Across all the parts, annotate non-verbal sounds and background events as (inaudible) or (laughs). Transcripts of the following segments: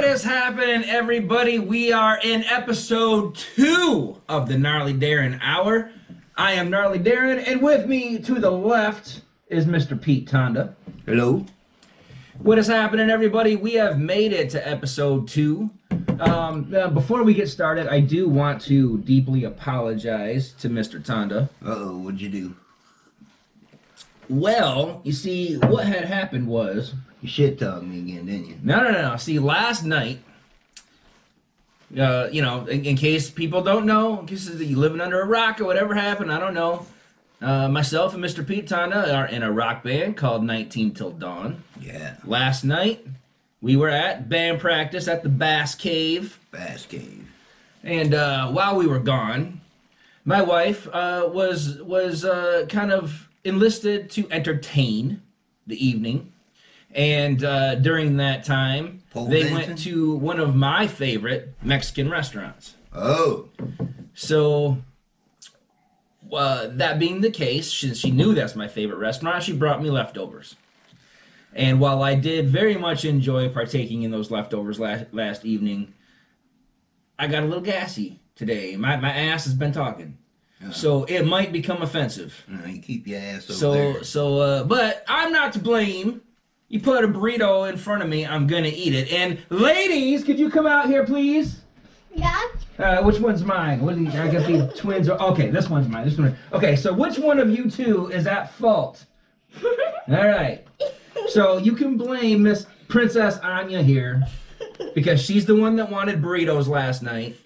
What is happening, everybody? We are in episode two of the Gnarly Daren Hour. I am Gnarly Daren, and with me to the left is Mr. Pete Tonda. Hello. What is happening, everybody? We have made it to episode two. Um, uh, before we get started, I do want to deeply apologize to Mr. Tonda. Uh oh, what'd you do? Well, you see, what had happened was You shit talked me again, didn't you? No, no, no, no. See, last night, uh, you know, in, in case people don't know, in case you living under a rock or whatever happened, I don't know. Uh, myself and Mr. Pete Tonda are in a rock band called 19 Till Dawn. Yeah. Last night, we were at band practice at the Bass Cave. Bass Cave. And uh, while we were gone, my wife uh, was was uh, kind of enlisted to entertain the evening, and uh, during that time, Pole they dancing? went to one of my favorite Mexican restaurants. Oh. So, uh, that being the case, since she knew that's my favorite restaurant, she brought me leftovers. And while I did very much enjoy partaking in those leftovers last, last evening, I got a little gassy today. My, my ass has been talking. So it might become offensive. Uh, you keep your ass over So there. so uh but I'm not to blame. You put a burrito in front of me, I'm gonna eat it. And ladies, could you come out here please? Yeah. Uh, which one's mine? What do you, I got the (laughs) twins. Are, okay, this one's mine. This one. Okay, so which one of you two is at fault? (laughs) All right. So you can blame Miss Princess Anya here because she's the one that wanted burritos last night,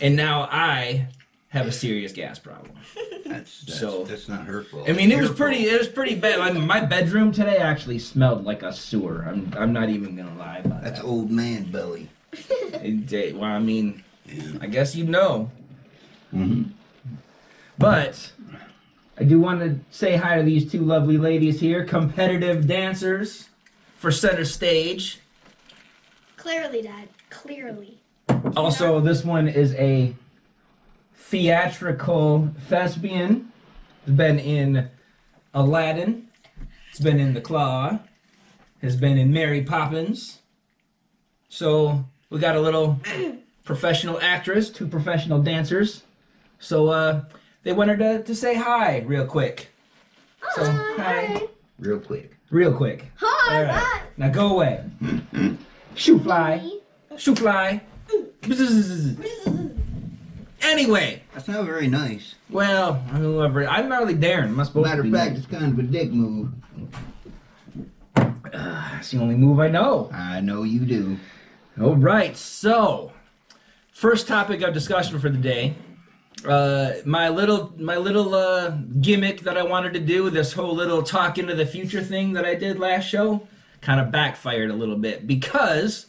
and now I have a serious gas problem. (laughs) That's, that's, so- that's not her fault. I mean, it was pretty. fault. It was pretty bad. Like, my bedroom today actually smelled like a sewer. I'm. I'm not even gonna lie about That's that. old man belly. (laughs) It- it- well, I mean, I guess you know. Mm-hmm. But I do want to say hi to these two lovely ladies here, competitive dancers for center stage. Clearly, Dad. Clearly. Also, this one is a theatrical thespian. Has been in Aladdin. It's been in The Claw. Has been in Mary Poppins. So we got a little professional actress, two professional dancers. So uh, they wanted to, to say hi real quick. So hi, Real quick. real quick. Hi. All right. Hi. Now go away. (laughs) Shoot fly. Shoot fly. (laughs) Anyway, That's not very nice. well, I'm Gnarly Daren. Am I supposed Matter of fact, it's kind of a dick move. That's the only move I know. I know you do. All right, so first topic of discussion for the day. Uh, my little my little uh, gimmick that I wanted to do, this whole little talk into the future thing that I did last show, kind of backfired a little bit because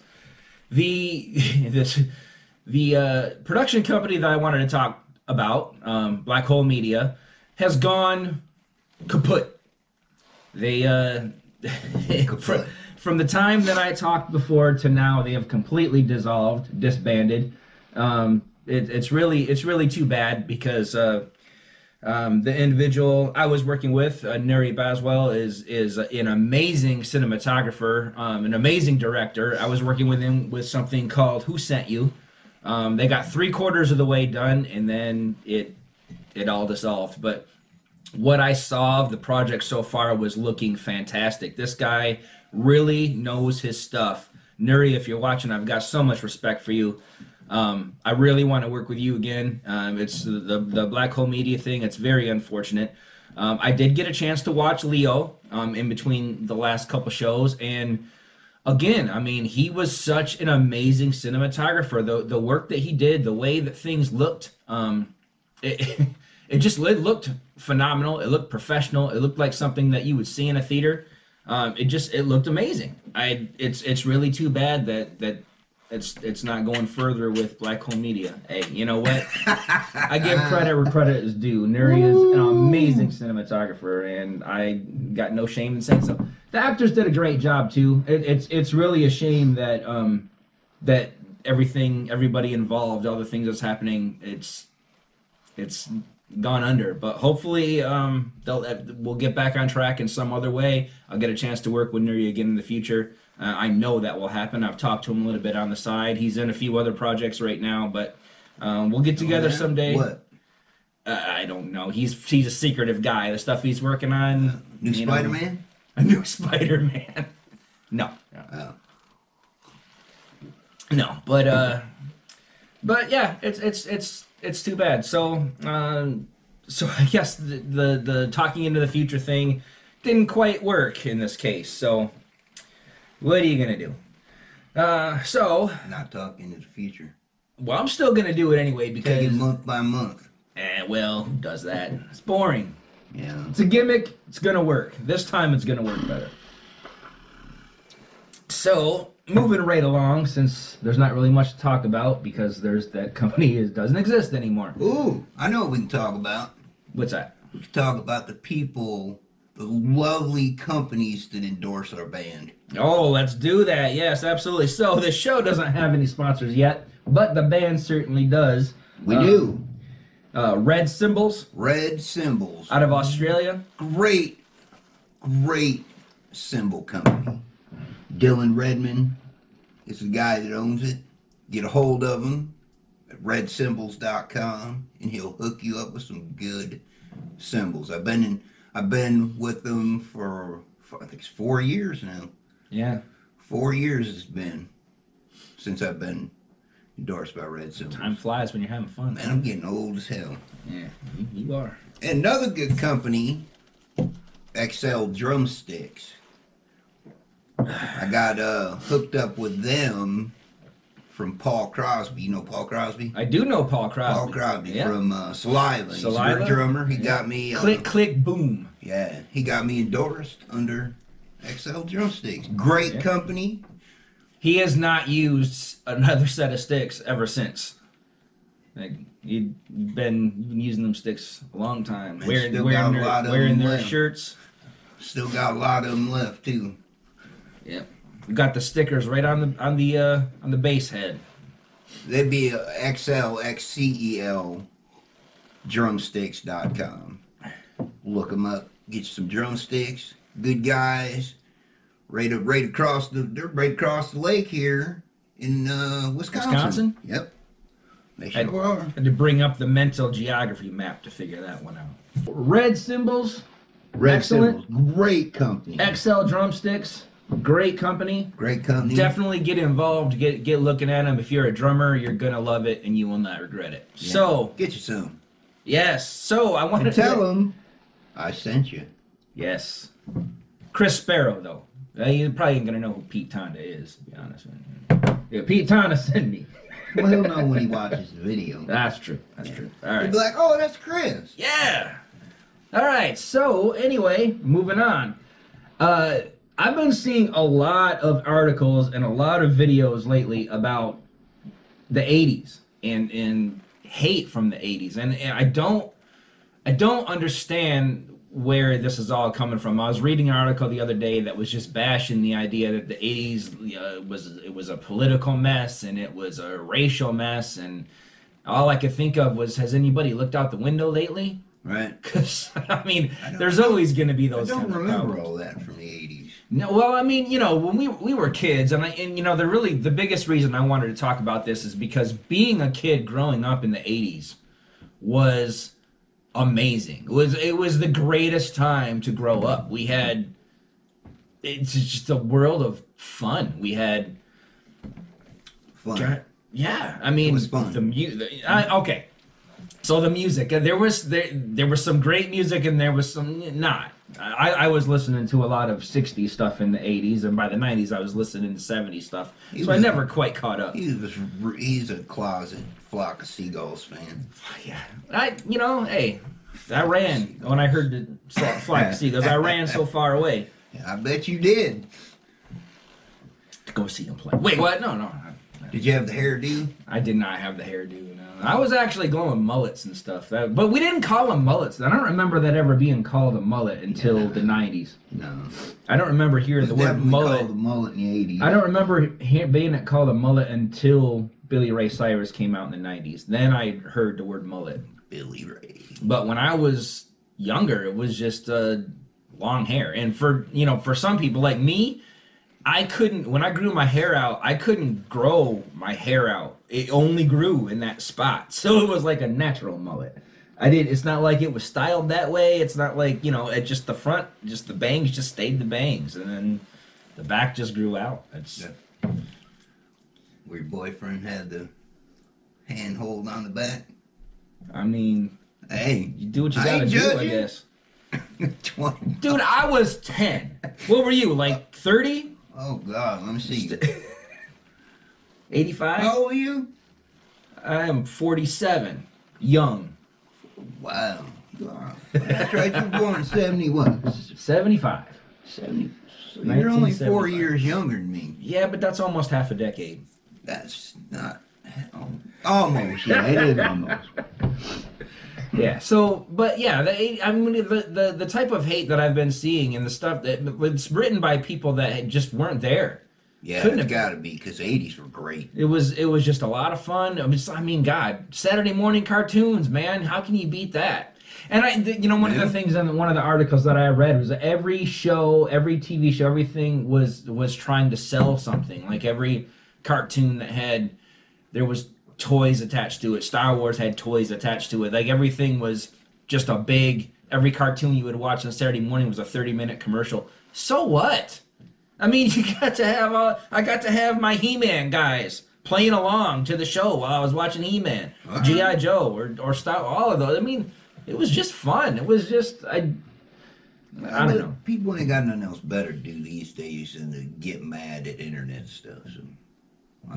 the (laughs) this the uh, production company that I wanted to talk about, um, Black Hole Media, has gone kaput. They uh, (laughs) from, from the time that I talked before to now, they have completely dissolved, disbanded. Um, it, it's really it's really too bad because uh, um, the individual I was working with, uh, Nuri Baswell, is is an amazing cinematographer, um, an amazing director. I was working with him with something called Who Sent You. Um, they got three quarters of the way done, and then it it all dissolved. But what I saw of the project so far was looking fantastic. This guy really knows his stuff. Nuri, if you're watching, I've got so much respect for you. Um, I really want to work with you again. Um, it's the, the Black Hole Media thing. It's very unfortunate. Um, I did get a chance to watch Leo um, in between the last couple shows, and again, I mean, he was such an amazing cinematographer. The the work that he did, the way that things looked, um, it, (laughs) it just it looked phenomenal. It looked professional. It looked like something that you would see in a theater. Um, it just it looked amazing. I it's it's really too bad that that it's it's not going further with Black Hole Media. Hey, you know what? I give credit where credit is due. Nuri is an amazing cinematographer, and I got no shame in saying so. The actors did a great job too. It, it's it's really a shame that um that everything everybody involved, all the things that's happening, it's it's gone under. But hopefully, um, they'll uh, we'll get back on track in some other way. I'll get a chance to work with Nuri again in the future. Uh, I know that will happen. I've talked to him a little bit on the side. He's in a few other projects right now, but um, we'll get together Oh, someday. What? Uh, I don't know. He's he's a secretive guy. The stuff he's working on. New Spider Man? a new (laughs) Spider Man. No, no, Oh. no. But uh, but yeah, it's it's it's it's too bad. So um, so (laughs) I guess the, the the talking into the future thing didn't quite work in this case. So what are you gonna do? Uh, so Not talking in the future. well, I'm still gonna do it anyway Take because it month by month. eh, well, who does that? It's boring. Yeah. It's a gimmick. It's gonna work. This time it's gonna work better. So moving right along, since there's not really much to talk about because there's that company is, doesn't exist anymore. Ooh, I know what we can talk about. What's that? We can talk about the people, lovely companies that endorse our band. Oh, let's do that. Yes, absolutely. So the show doesn't have any sponsors yet, but the band certainly does. We Uh, do. Uh, Red Cymbals Red Cymbals. out of Australia. Great, great cymbal company. Dylan Redman is the guy that owns it. Get a hold of him at redcymbals.com and he'll hook you up with some good cymbals. I've been in I've been with them for, for I think it's four years now. Yeah, Four years it's been since I've been endorsed by Red Cymbals. time flies when you're having fun. Man, I'm getting old as hell. Yeah, you, you are. Another good company, XL Drumsticks. I got uh, hooked up with them from Paul Crosby. You know Paul Crosby? I do know Paul Crosby. Paul Crosby Yeah. from uh, Saliva. Saliva? drummer. He Yeah. got me. Uh, Click, click, boom. Yeah, he got me endorsed under XL Drumsticks. Great Yeah. company. He has not used another set of sticks ever since. Like you've been, you've been using them sticks a long time. And Wearing, still wearing got a their, lot of wearing their left. shirts. Still got a lot of them left too. Yeah, we got the stickers right on the on the uh, on the base head. They'd be uh, XL XCEL drumsticks.com. Look them up. Get you some drumsticks. Good guys. Right, up- right across the right across the lake here in uh, Wisconsin. Wisconsin? Yep. They I- sure are. Had to bring up the mental geography map to figure that one out. Red Cymbals, Red excellent. Cymbals, Great company. XL drumsticks, great company. Great company. Definitely get involved. Get get looking at them. If you're a drummer, you're gonna love it, and you will not regret it. Yeah. So Get you some. yes. So I want to tell them I sent you. Yes. Chris Sparrow, though. Uh, you probably ain't gonna know who Pete Tonda is, to be honest with you. Yeah, Pete Tonda (laughs) sent me. Well, he'll know when he watches the video. (laughs) That's true. That's true. All right. He'll be like, oh, that's Chris. Yeah. All right. So anyway, moving on. Uh, I've been seeing a lot of articles and a lot of videos lately about the '80s and and hate from the '80s, and, and I don't I don't understand where this is all coming from. I was reading an article the other day that was just bashing the idea that the '80s uh, was it was a political mess and it was a racial mess, and all I could think of was, has anybody looked out the window lately? Right. (laughs) Because I mean, I there's always going to be those I don't remember all that from the 80s. No, well, I mean, you know, when we we were kids, and I, and you know, the really the biggest reason I wanted to talk about this is because being a kid growing up in the '80s was amazing. It was it was the greatest time to grow up. We had it's just a world of fun. We had Fun. yeah, I mean, It was fun. the music. Okay, so the music. There was there there was some great music, and there was some not. I, I was listening to a lot of '60s stuff in the '80s, and by the '90s, I was listening to '70s stuff. He So I never quite caught up. He was, he's a closet flock of seagulls fan. Yeah, I you know, hey, I ran when I heard the flock of seagulls. I ran so (laughs) far away I bet you did. to go see him play. Wait, what? No, no. Did you have the hairdo? I did not have the hairdo. No. I was actually going with mullets and stuff. That, but we didn't call them mullets. I don't remember that ever being called a mullet until Yeah. the '90s. No. I don't remember hearing the word mullet. called the mullet in the 80s. I don't remember he- being it called a mullet until Billy Ray Cyrus came out in the '90s. Then I heard the word mullet. Billy Ray. But when I was younger, it was just uh, long hair. And for you know, for some people like me, I couldn't. When I grew my hair out, I couldn't grow my hair out. It only grew in that spot, (laughs) so it was like a natural mullet. I did. It's not like it was styled that way. It's not like you know, it just the front, just the bangs, just stayed the bangs, and then the back just grew out. It's Yeah. Where your boyfriend had the handhold on the back. I mean, Hey, you do what you gotta do, I guess. (laughs) Dude, I was ten. What were you like? 30? Oh God, let me see. 85? (laughs) How old are you? I am 47. Young. Wow. That's right. You were born in seventy what? 75. Seventy. So you're only four years younger than me. Yeah, but that's almost half a decade. That's not oh, almost. Yeah, it is almost. (laughs) Yeah. So, but yeah, the, I mean, the, the the type of hate that I've been seeing and the stuff that it's written by people that just weren't there. Yeah, Couldn't have- got to be because '80s were great. It was it was just a lot of fun. I mean, I mean, God, Saturday morning cartoons, man. How can you beat that? And I, th- you know, one of the things in one of the articles that I read was that every show, every TV show, everything was was trying to sell something. Like every cartoon that had, there was toys attached to it. Star Wars had toys attached to it. Like everything was just a big. Every cartoon you would watch on Saturday morning was a thirty minute commercial. So what? I mean, (laughs) you got to have all. I got to have my He-Man guys playing along to the show while I was watching He-Man, Uh-huh. GI Joe, or or Star. All of those. I mean, it was just fun. It was just I. I don't know. People ain't got nothing else better to do these days than to get mad at internet stuff. So,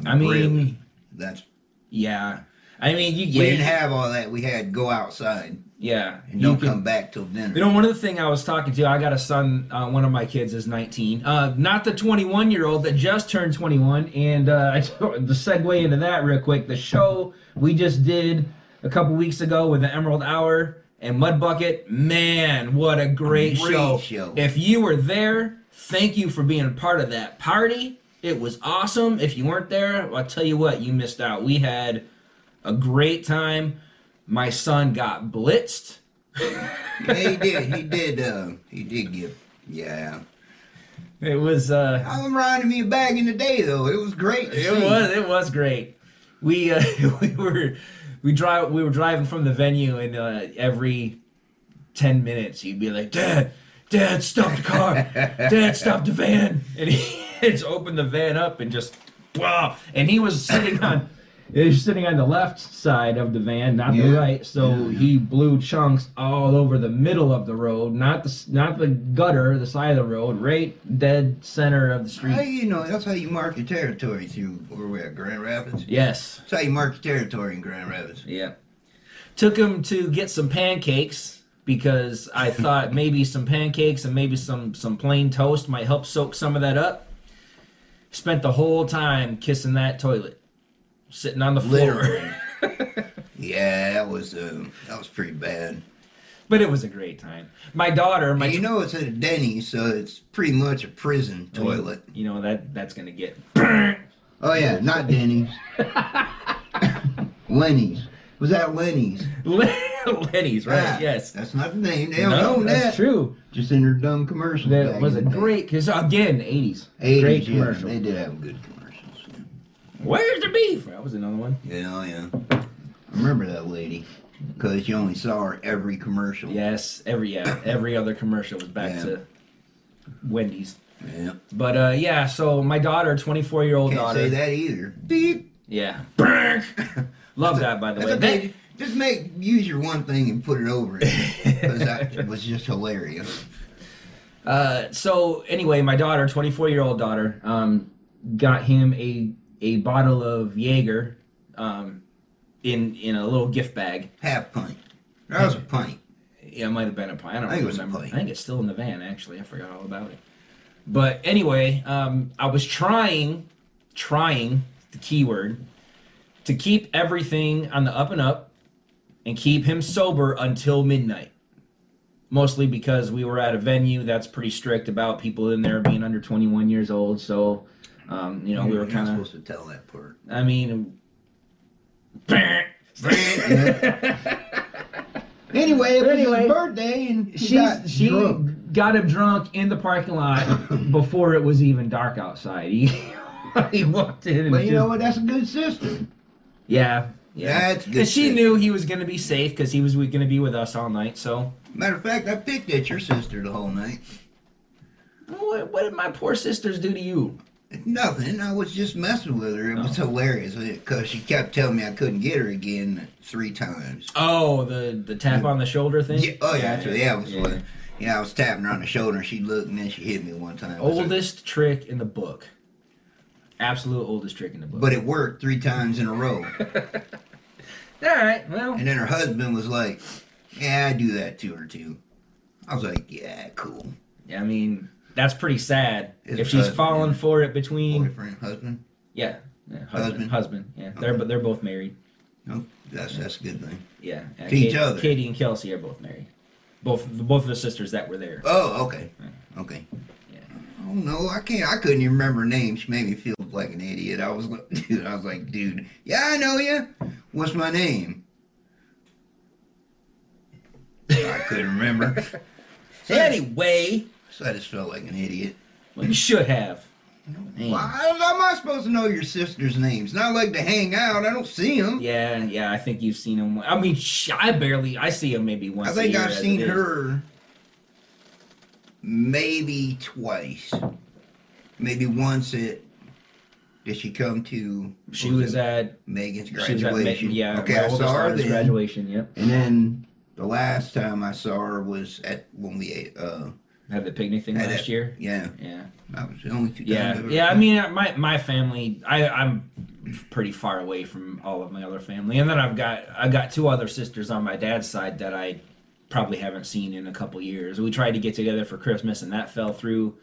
I mean- really, that's Yeah, I mean, you. we didn't have all that. We had go outside yeah. and you don't can- come back till dinner. You know, one of the thing I was talking to, I got a son. Uh, one of my kids is 19, uh, not the 21 year old that just turned 21. And uh, (laughs) I the segue into that real quick. The show we just did a couple weeks ago with the Emerald Hour and Mud Bucket. Man, what a great, Great show. show. If you were there, thank you for being a part of that party. It was awesome. If you weren't there, I'll tell you what, you missed out. We had a great time. My son got blitzed. yeah, he did. He did. Uh, he did get. Yeah. It was uh I'm riding me back in the day though. It was great. It see. was it was great. We uh, (laughs) we were we drive we were driving from the venue and uh, every ten minutes he'd be like, Dad, Dad, stop the car, Dad, stop the van, and he just opened the van up and just wow, and he was sitting on. He was sitting on the left side of the van, not the right. So Yeah. he blew chunks all over the middle of the road, not the not the gutter, the side of the road, right dead center of the street. Hey, you know, that's how you mark your territory through where we at Grand Rapids. Yes, That's how you mark your territory in Grand Rapids. Yeah. Took him to get some pancakes because I thought maybe some pancakes and maybe some some plain toast might help soak some of that up. Spent the whole time kissing that toilet, sitting on the floor. (laughs) Yeah, that was uh, that was pretty bad. but it was a great time. My daughter, my you know it's at a Denny's, so it's pretty much a prison toilet. you know that that's gonna get Oh yeah, not Denny's. (laughs) Lenny's. Was that Lenny's? (laughs) Lenny's, right? Ah, yes. That's not the name. They don't No, that's that. true. Just in their dumb commercials. That was a in the day. great because again, eighties, 80s, great yeah, commercial. they did have good commercials. Yeah. Where's the beef? That was another one. Yeah, oh, yeah. I remember that lady because you only saw her every commercial. Yes, every yeah, every other commercial was back Yeah. to Wendy's. Yeah. But uh, yeah, so my daughter, 24 year old Can't daughter. say that either. Beep. Yeah. (laughs) (laughs) Love that, by the way. okay. Just make use your one thing and put it over it (laughs) because that was just hilarious. Uh, so anyway, my daughter, 24 year old daughter, um, got him a a bottle of Jaeger, um, in in a little gift bag. Half pint. That was a pint. Yeah, it might have been a pint. I don't I think it was a remember. pint. I think it's still in the van. Actually, I forgot all about it. But anyway, um, I was trying, trying the keyword to keep everything on the up and up, and keep him sober until midnight. Mostly because we were at a venue that's pretty strict about people in there being under 21 years old. So, um, you know, we You're were kind of. supposed to tell that part. I mean. (laughs) Anyway, it But was anyway, his birthday and She got she drunk. got him drunk in the parking lot before it was even dark outside. (laughs) He he walked in and But you just- know what? That's a good sister. Yeah. Yeah, That's good and she shit. knew he was going to be safe because he was going to be with us all night. So, Matter of fact, I picked at your sister the whole night. what, what did my poor sisters do to you? Nothing. I was just messing with her. It was Oh. hilarious because she kept telling me I couldn't get her again three times. Oh, the the tap on the shoulder thing. Yeah, oh yeah, yeah, it was yeah. what. Yeah, I was tapping her on the shoulder. and She looked and then she hit me one time. Was like- Oldest trick in the book. Absolute oldest trick in the book. but it worked three times in a row. (laughs) all right, well, And then her husband was like, "Yeah, I do that to her too." I was like, "Yeah, cool." Yeah, I mean, that's pretty sad His if she's husband, falling for it between Boyfriend, husband. yeah, yeah husband, Husband. husband, yeah. They're but they're both married. No, that's that's a good thing. Yeah, yeah. To each Katie, other. Katie and Kelsey are both married. Both both of the sisters that were there. Oh, okay, okay. Yeah. Oh no, I can't. I couldn't even remember her name. She made me feel like an idiot. I was like, (laughs) dude. I was like, dude. Yeah, I know you. What's my name? I couldn't remember. (laughs) So Anyway, so I just felt like an idiot. well, you should have. Well, how am I supposed to know your sister's names? Not like to hang out. I don't see them. Yeah, yeah. I think you've seen them. I mean, sh- I barely. I see them maybe once. I think I've seen her maybe twice. Maybe once at. Did she come to? She was at. Megan's She was at. Graduation. Yeah. Okay, I saw her then. graduation. Yep. And then the last time I saw her was at when we ate. Uh, Had the picnic thing last that- year. yeah, Yeah. that was the only two. Yeah, yeah. I mean, my my family, I I'm pretty far away from all of my other family, and then I've got I got two other sisters on my dad's side that I probably haven't seen in a couple years. We tried to get together for Christmas, and that fell through.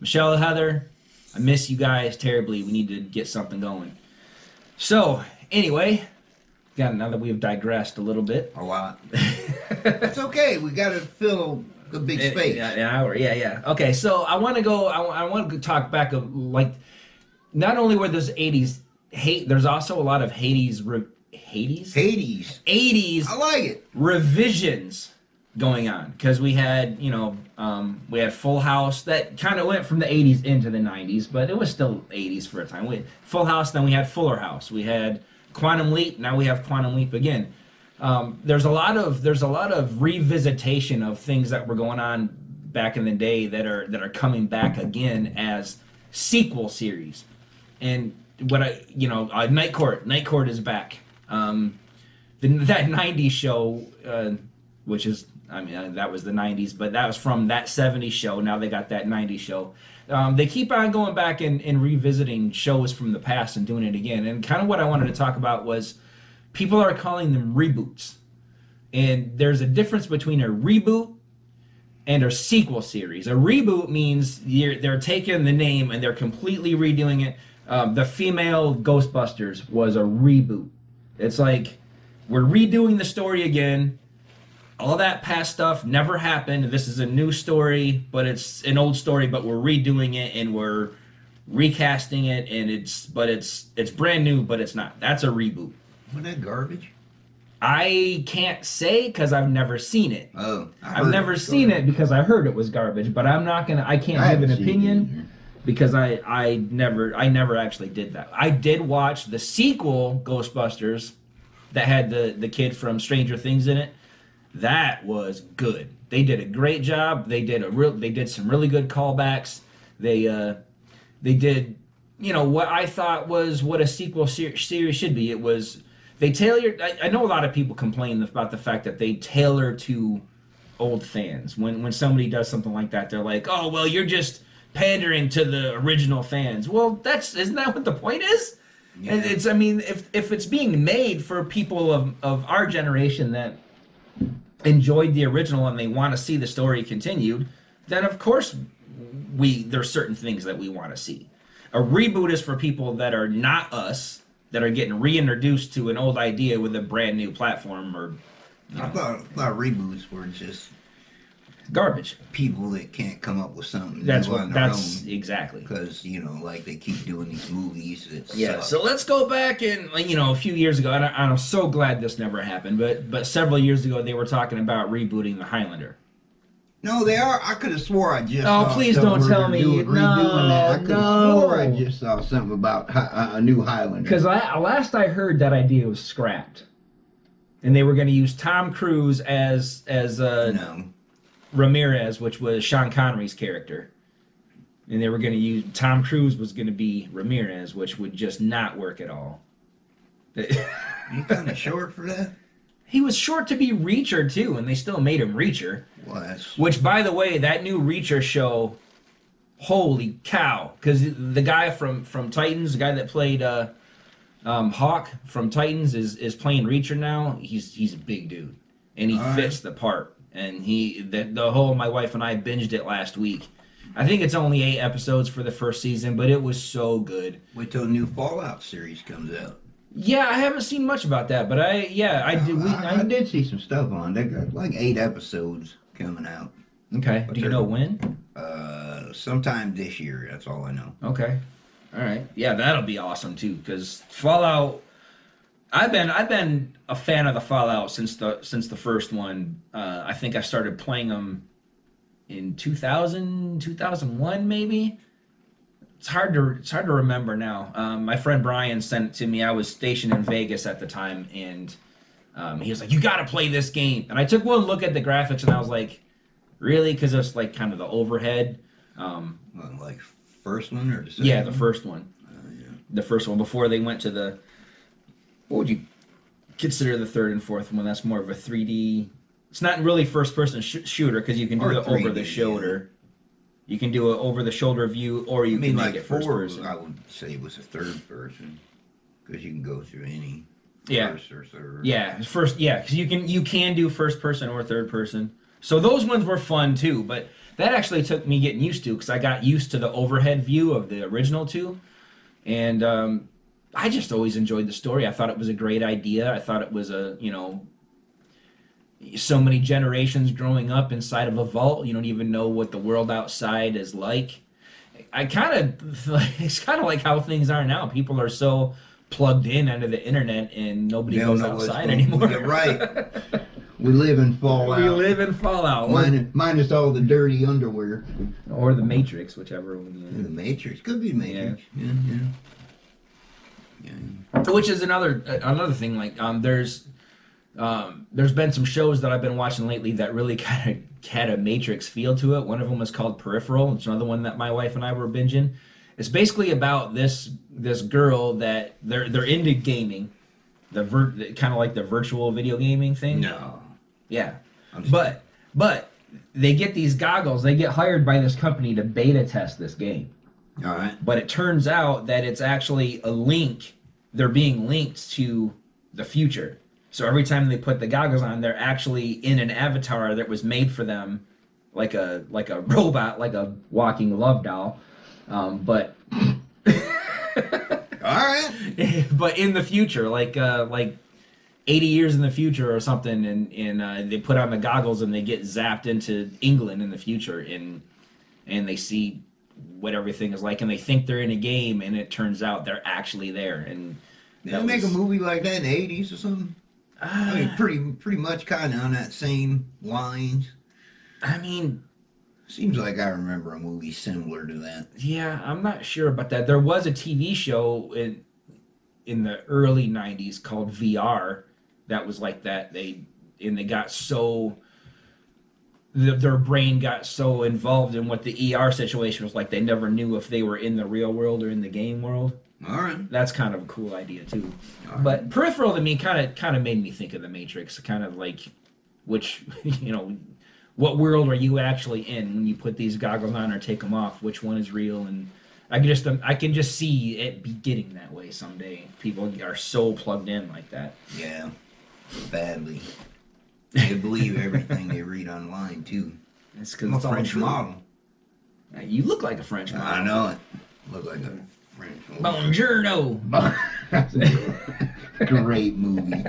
Michelle, Heather, I miss you guys terribly. We need to get something going. So anyway, got now that we've digressed a little bit. a lot. (laughs) It's okay. We got to fill the big An- space. An hour, yeah, yeah. Okay, so I want to go. I, want to talk back of like, not only were those '80s hate. There's also a lot of Hades, re, Hades, Hades. '80s I like it. revisions going on because we had you know um, we had Full House that kind of went from the 80s into the 90s, but it was still 80s for a time. We had Full House, then we had Fuller House, we had Quantum Leap, now we have Quantum Leap again. Um, there's a lot of there's a lot of revisitation of things that were going on back in the day that are that are coming back again as sequel series. And what I you know uh, Night Court Night Court is back. Um, the, that 90s show, uh, which is, I mean, uh, that was the 90s, but that was from that 70s show. Now they got that 90s show. Um, they keep on going back and, and revisiting shows from the past and doing it again. And kind of what I wanted to talk about was people are calling them reboots. And there's a difference between a reboot and a sequel series. A reboot means they're taking the name and they're completely redoing it. Um, the female Ghostbusters was a reboot. It's like we're redoing the story again. All that past stuff never happened. This is a new story, but it's an old story, but we're redoing it and we're recasting it and it's but it's it's brand new, but it's not. That's a reboot. Wasn't that garbage? I can't say because I've never seen it. Oh, I I've never it. seen it because I heard it was garbage, but I'm not gonna. I can't I give an haven't seen it opinion because I I never I never actually did that. I did watch the sequel Ghostbusters that had the the kid from Stranger Things in it. That was good. They did a great job. They did a real. They did some really good callbacks. They uh they did you know what I thought was what a sequel ser- series should be. It was they tailored. I, I know a lot of people complain about the fact that they tailor to old fans. When when somebody does something like that, they're like, "Oh, well, you're just pandering to the original fans." Well, that's isn't that what the point is? And Yeah. it's I mean, if if it's being made for people of of our generation that enjoyed the original and they want to see the story continued, then of course we there's certain things that we want to see. A reboot is for people that are not us, that are getting reintroduced to an old idea with a brand new platform or I thought, I thought reboots were just Garbage. people that can't come up with something That's what. That's own exactly. because you know, like they keep doing these movies. Yeah, suck. so let's go back and you know a few years ago, and, I, I'm so glad this never happened. But but several years ago, they were talking about rebooting the Highlander. no, they are. I could have swore I just. Oh, saw please don't tell me. doing- No, redoing that. I could no. swore I just saw something about a new Highlander. Because last I heard, that idea was scrapped, and they were going to use Tom Cruise as as uh, no, Ramirez, which was Sean Connery's character, and they were going to use Tom Cruise was going to be Ramirez, which would just not work at all. you kind of (laughs) short for that. he was short to be Reacher too, and they still made him Reacher. Well, Which, by the way, that new Reacher show, holy cow! Because the guy from from Titans, the guy that played uh, um, Hawk from Titans, is is playing Reacher now. He's he's a big dude, and he All right. fits the part. And he the the whole my wife and I binged it last week. I think it's only eight episodes for the first season, but it was so good. wait till the new Fallout series comes out. Yeah, I haven't seen much about that, but I yeah I did. We, I, I I, did see some stuff on. They got like eight episodes coming out. okay, do you know when? Uh, sometime this year. That's all I know. Okay. All right. Yeah, that'll be awesome too. Because Fallout, I've been I've been a fan of the Fallout since the since the first one. Uh, I think I started playing them in 2000, 2001 maybe. It's hard to it's hard to remember now. Um, my friend Brian sent it to me. I was stationed in Vegas at the time, and um, he was like, "You got to play this game." And I took one look at the graphics, and I was like, "Really?" Because it's like kind of the overhead. Um, like first one or the second yeah, the first one Uh, yeah. the first one before they went to the what would you consider the third and fourth one? That's more of a 3d it's not really first person sh- shooter because you can do Or it over 3D, the shoulder. You can do it over the shoulder view or you I mean, can make like it first four, person. I would say it was a third person because you can go through any yeah. first or third. yeah first yeah because you can you can do first person or third person. So those ones were fun too but that actually took me getting used to because i got used to the overhead view of the original two. And um, I just always enjoyed the story. I thought it was a great idea. I thought it was a you know so many generations growing up inside of a vault. You don't even know what the world outside is like. I kind of (laughs) it's kind of like how things are now. People are so plugged in under the internet and nobody goes outside anymore. You're right. (laughs) We live in Fallout. we live in Fallout minus, minus all the dirty underwear. or the Matrix, whichever one. The Matrix could be Matrix. Yeah, yeah. yeah. Which is another another thing like um there's um there's been some shows that i've been watching lately that really (laughs) kind of had a matrix feel to it. One of them was called peripheral. It's another one that my wife and i were binging. It's basically about this this girl that they're they're into gaming. The vir- kind of like the virtual video gaming thing. No. yeah. But but they get these goggles. They get hired by this company to beta test this game All right. but it turns out that it's actually a link they're being linked to the future so every time they put the goggles on they're actually in an avatar that was made for them like a like a (laughs) robot like a walking love doll um, but (laughs) All right. (laughs) but in the future like uh like 80 years in the future or something and and uh, they put on the goggles and they get zapped into england in the future and and they see what everything is like and they think they're in a game and it turns out they're actually there and they make a movie like that in the eighties or something? I mean, uh, pretty pretty much kind of on that same lines. i mean Seems like I remember a movie similar to that. yeah i'm not sure about that there was a tv show in in the early 90s called vr that was like that they and they got so the, their brain got so involved in what the er situation was like they never knew if they were in the real world or in the game world All right. that's kind of a cool idea too right. but peripheral to me kind of kind of made me think of the matrix kind of like which (laughs) you know what world are you actually in when you put these goggles on or take them off which one is real and i can just i can just see it be getting that way someday people are so plugged in like that Yeah, badly. They believe everything they read online too. it's because I'm a French model. you look like a french model. I know it. Look like a French (laughs) model. bonjourno (laughs) Great movie.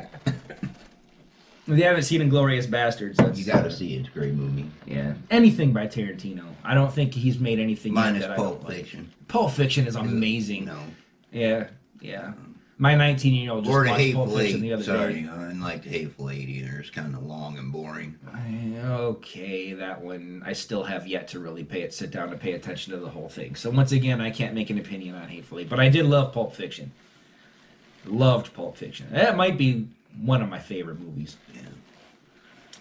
If you haven't seen Inglourious Basterds, that's, You gotta uh, see it. It's a great movie. Yeah, anything by Tarantino. I don't think he's made anything yet Minus that I Pulp don't like. Fiction. Pulp Fiction is amazing. No. Yeah, yeah. My 19 year old just Or the watched Pulp Hateful Fiction the other Sorry, day. I didn't like the Hateful Eight either. It's kind of long and boring. Okay, that one I still have yet to really pay it, sit down and pay attention to the whole thing. So once again, I can't make an opinion on Hateful Eight, but I did love Pulp Fiction. Loved Pulp Fiction. That might be one of my favorite movies. Yeah.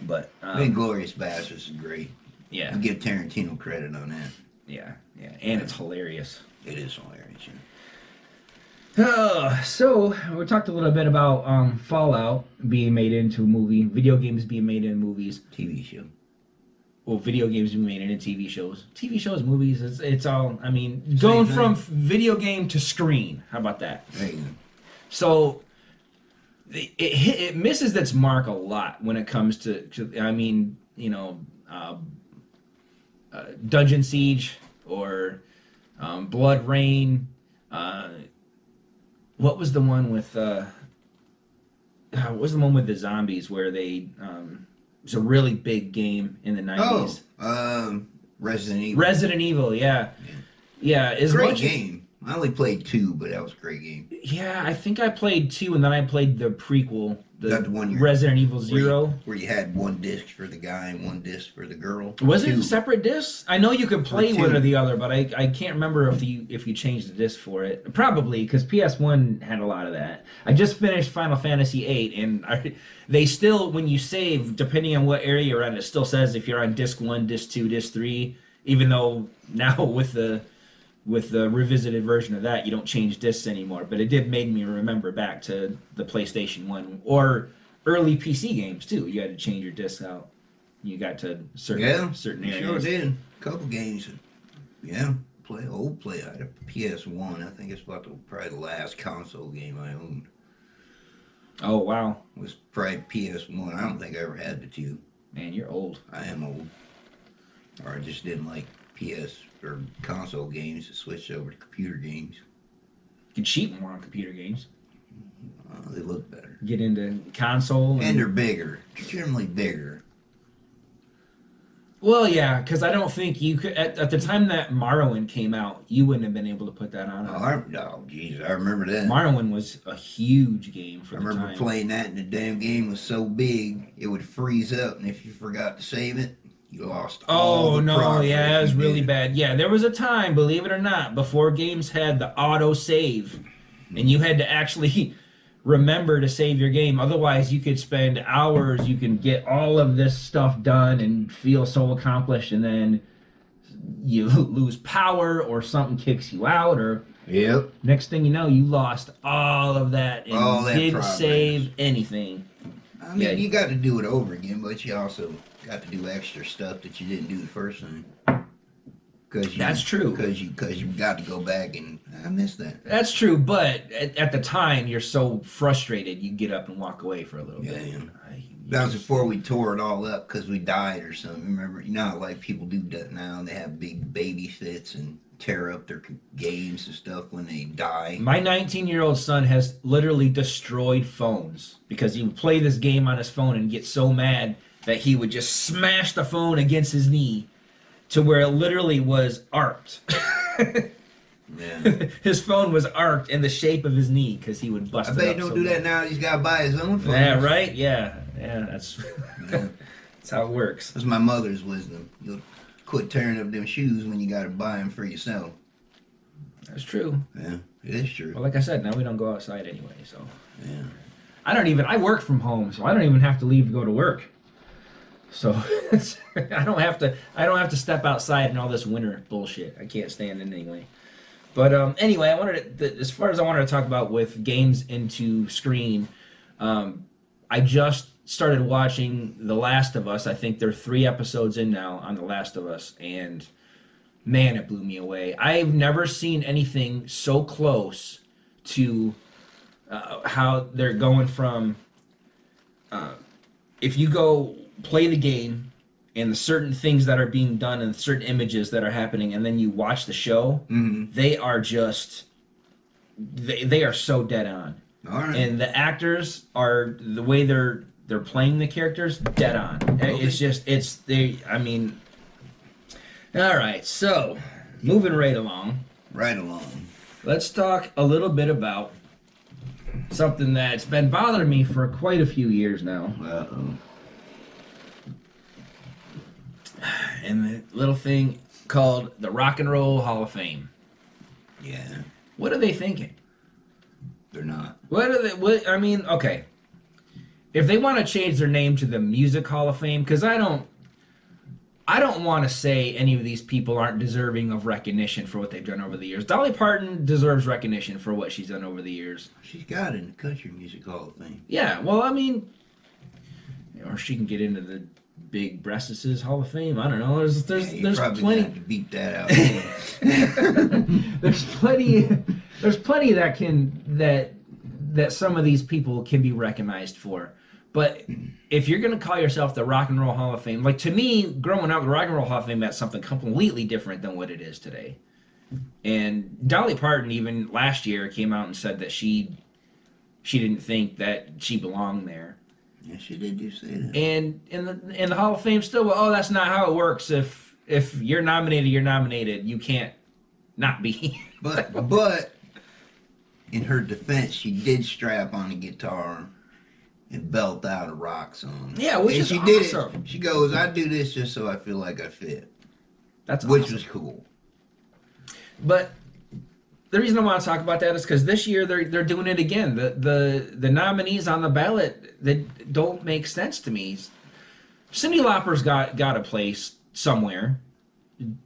But I think um, Glorious Bastards is great. yeah, I give Tarantino credit on that. yeah, yeah, and it's hilarious. It is hilarious. yeah. Uh, so we talked a little bit about um, Fallout being made into a movie, video games being made into movies. TV show. Well, video games being made into TV shows, TV shows, movies. It's, it's all. I mean, going thing. from video game to screen. How about that? So it, it it misses its mark a lot when it comes to. to I mean, you know, uh, uh, Dungeon Siege or um, BloodRayne. Uh, what was the one with? Uh, uh, what was the one with the zombies where they? Um, it was a really big game in the Oh, nineties. um, Resident Evil. Resident Evil, yeah, yeah. As great much as- game. I only played two, but that was a great game. yeah, I think I played two, and then I played the prequel, the, one you're- Resident Evil Where you- Zero. where you had one disc for the guy and one disc for the girl. Was it Two. separate discs? I know you could play two. one or the other, but I, I can't remember if you if you changed the disc for it. Probably because PS One had a lot of that. I just finished Final Fantasy VIII, and I, they still when you save, depending on what area you're on, it still says if you're on disc one, disc two, disc three. Even though now (laughs) with the with the revisited version of that, you don't change discs anymore. But it did make me remember back to the PlayStation One or early PC games too. You had to change your disc out. You got to certain Yeah, certain areas. Sure did. Couple games. Yeah, play old play. I had a PS One. I think it's about the probably the last console game I owned Oh wow, It was probably PS One. I don't think I ever had the two. man, you're old. I am old, or I just didn't like PS or console games. I switched over to computer games. You can cheat more on computer games. Uh, they look better Get into console. and they're bigger. Generally bigger. well, yeah, because I don't think you could at, at the time that Morrowind came out, you wouldn't have been able to put that on. Oh, I, oh, jeez, I remember that. Morrowind was a huge game for I the remember time. playing that, and the damn game was so big it would freeze up, and if you forgot to save it, lost. Oh, all Oh no, yeah, it was really did. bad. Yeah, there was a time, believe it or not, before games had the auto save, and you had to actually (laughs) remember to save your game. Otherwise, you could spend hours. You can get all of this stuff done and feel so accomplished, and then you (laughs) lose power or something kicks you out, or Yep. next thing you know, you lost all of that and All that didn't progress. save anything. I mean, Yeah. you got to do it over again, but you also got to do extra stuff that you didn't do the first time. Cause you, That's true. Because you, cause you got to go back and I missed that. That's true, but at, at the time, you're so frustrated, you get up and walk away for a little Yeah, bit. yeah. I- That was just- before we tore it all up because we died or something. Remember, you know, like people do that now. They have big baby fits and tear up their games and stuff when they die. My 19 year old son has literally destroyed phones because he would play this game on his phone and get so mad that he would just smash the phone against his knee to where it literally was arced. (laughs) Yeah. his phone was arced in the shape of his knee because he would bust I it bet up he don't so do that now. He's got to buy his own phone. Yeah, right? Yeah. Yeah, that's, (laughs) Yeah. that's how it works. That's my mother's wisdom. You'll quit tearing up them shoes when you got to buy them for yourself. That's true. Yeah, it is true. Well, like I said, now we don't go outside anyway, so. Yeah. I don't even. I work from home, so I don't even have to leave to go to work. So (laughs) I don't have to. I don't have to step outside and all this winter bullshit. I can't stand it anyway. But um, anyway, I wanted to, as far as I wanted to talk about with games into screen. Um, I just started watching The Last of Us. I think there are three episodes in now on The Last of Us, and man, it blew me away. I've never seen anything so close to uh, how they're going from uh, if you go play the game and the certain things that are being done and certain images that are happening and then you watch the show Mm-hmm. they are just they, they are so dead on All right. and the actors are the way they're they're playing the characters dead on. It's just it's they. I mean, all right. So moving right along, Right along. let's talk a little bit about something that's been bothering me for quite a few years now. Uh oh. (sighs) and the little thing called the Rock and Roll Hall of Fame. Yeah. What are they thinking? They're not. What are they? What I mean, okay. If they want to change their name to the Music Hall of Fame, because I don't, I don't want to say any of these people aren't deserving of recognition for what they've done over the years. Dolly Parton deserves recognition for what she's done over the years. She's got in the Country Music Hall of Fame. Yeah, well, I mean, or she can get into the Big Breastises Hall of Fame. I don't know. There's there's Yeah, there's plenty. to beat that out. (laughs) there's plenty there's plenty that can that that some of these people can be recognized for but if you're going to call yourself the rock and roll hall of fame like to me growing up the rock and roll hall of fame meant something completely different than what it is today and dolly parton even last year came out and said that she she didn't think that she belonged there yeah, she did do say that. and in the in the hall of fame still well, oh that's not how it works if if you're nominated you're nominated you can't not be (laughs) But but in her defense, she did strap on a guitar and belt out a rock song. Yeah, which and is she did awesome. it. She goes, "I do this just so I feel like I fit," that's which awesome. was cool. But the reason I want to talk about that is because this year they're they're doing it again. The the the nominees on the ballot that don't make sense to me. Cyndi Lauper's got got a place somewhere,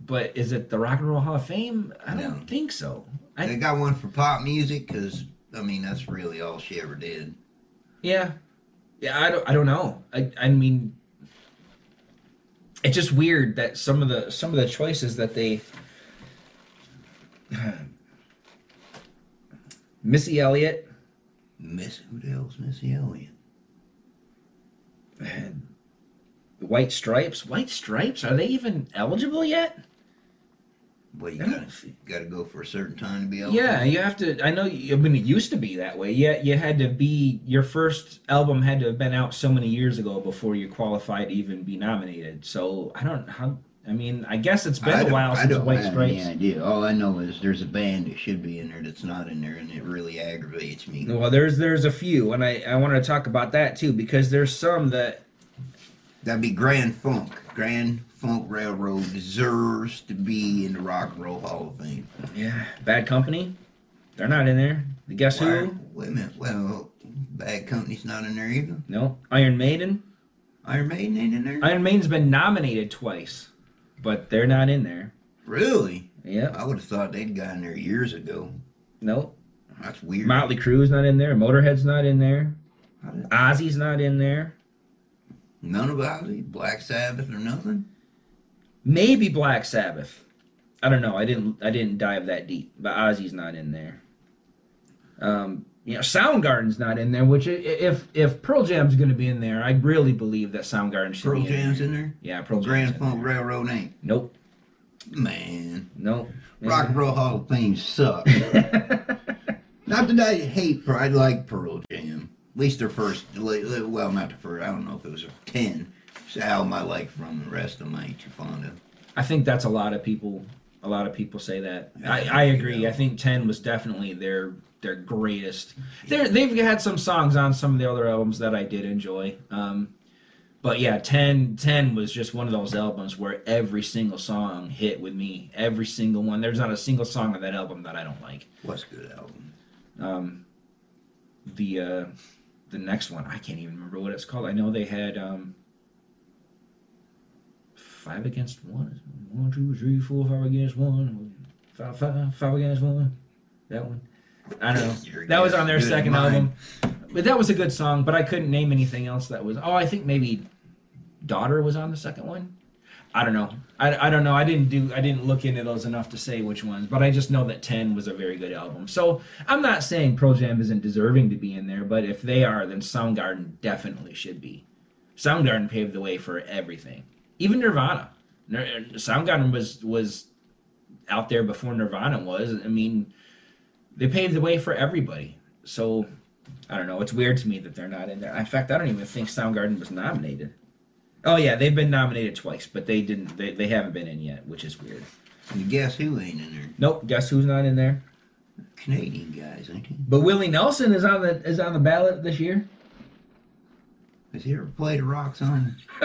but is it the Rock and Roll Hall of Fame? I don't No. think so. I, They got one for pop music because I mean that's really all she ever did. yeah, yeah. I don't I don't know. I I mean, it's just weird that some of the some of the choices that they. (sighs) Missy Elliott, Miss who the hell's Missy Elliott? the White Stripes. White Stripes. Are they even eligible yet? Well, you gotta gotta go for a certain time to be able. Yeah, you have to. I know. I mean, it used to be that way. Yeah, you had to be. Your first album had to have been out so many years ago before you qualified to even be nominated. So I don't. How? I mean, I guess it's been I a don't- while I since don't White have Stripes. any idea. All I know is there's a band that should be in there that's not in there, and it really aggravates me. Well, there's there's a few, and I I want to talk about that too because there's some that That'd be Grand Funk. Grand Funk Railroad deserves to be in the Rock and Roll Hall of Fame. yeah, Bad Company. They're not in there. Guess Why- who? Wait a minute. Well, Bad Company's not in there either. No, Iron Maiden. Iron Maiden ain't in there. Iron Maiden's been nominated twice, but they're not in there. really? Yeah. I would have thought they'd got in there years ago. Nope. That's weird. Motley Crue's not in there. Motorhead's not in there. Ozzy's not in there. None of Ozzy, Black Sabbath, or nothing. Maybe Black Sabbath. I don't know. I didn't. I didn't dive that deep. But Ozzy's not in there. Um, you know, Soundgarden's not in there. Which if if Pearl Jam's going to be in there, I really believe that Soundgarden should Pearl be in Jam's there. in there. Yeah, Pearl Jam's Grand in Funk. Railroad ain't. Nope. Man, Nope. Rock and Roll Hall of Fame sucks. (laughs) Not that I hate Pearl. I like Pearl Jam. At least their first, well, not the first. I don't know if it was a ten. Album I like from the rest of them. I ain't too fond of. I think that's a lot of people. A lot of people say that. I, I agree. I think Ten was definitely their their greatest. They're, they've had some songs on some of the other albums that I did enjoy. Um, but yeah, 10, 10 was just one of those albums where every single song hit with me. Every single one. There's not a single song on that album that I don't like. What's a good album? Um, the uh, the next one, I can't even remember what it's called. I know they had um, five against one. One, two, three, four, five against one. Five, five, five against one. That one. I don't know. That was on their good second album. But that was a good song, but I couldn't name anything else that was. Oh, I think maybe Daughter was on the second one. I don't know. I, I don't know. I didn't do. I didn't look into those enough to say which ones, but I just know that Ten was a very good album. So I'm not saying Pearl Jam isn't deserving to be in there, but if they are, then Soundgarden definitely should be. Soundgarden paved the way for everything, even Nirvana. Nir- Soundgarden was was out there before Nirvana was. I mean, they paved the way for everybody. So I don't know. It's weird to me that they're not in there. In fact, I don't even think Soundgarden was nominated. Oh yeah, they've been nominated twice, but they didn't. They, they haven't been in yet, which is weird. And guess who ain't in there? Nope. Guess who's not in there? Canadian guys, ain't he? But Willie Nelson is on the is on the ballot this year. Has he ever played a rock song? (laughs)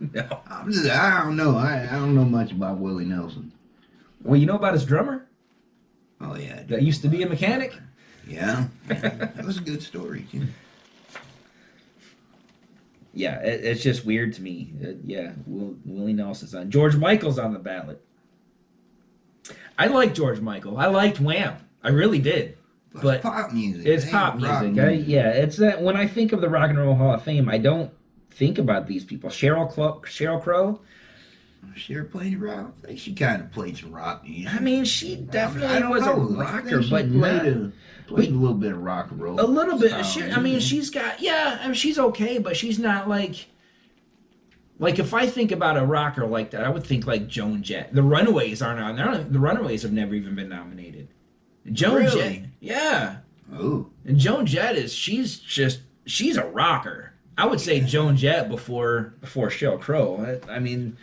no. I'm just, I don't know. I, I don't know much about Willie Nelson. Well, you know about his drummer Oh yeah, that used to be a mechanic. Yeah, yeah. that was a good story too. Yeah, it, it's just weird to me. Uh, yeah, Will, Willie Nelson's on. George Michael's on the ballot. I like George Michael. I liked Wham. I really did. But, But it's pop music. It's pop rock music. I, yeah, it's that when I think of the Rock and Roll Hall of Fame, I don't think about these people. Cheryl Clo- Sheryl Crow. She ever played rock? I think she kind of played some rock music. I mean, she definitely I was know. a rocker, but played, a, played a little bit of rock and roll. a little bit. She, I mean, she's got yeah. I mean, she's okay, but she's not like. Like if I think about a rocker like that, I would think like Joan Jett. The Runaways aren't on there. The Runaways have never even been nominated. Joan Really? Jett, yeah. Oh, And Joan Jett is she's just she's a rocker. I would say Joan Jett before before Sheryl Crow. I, I mean,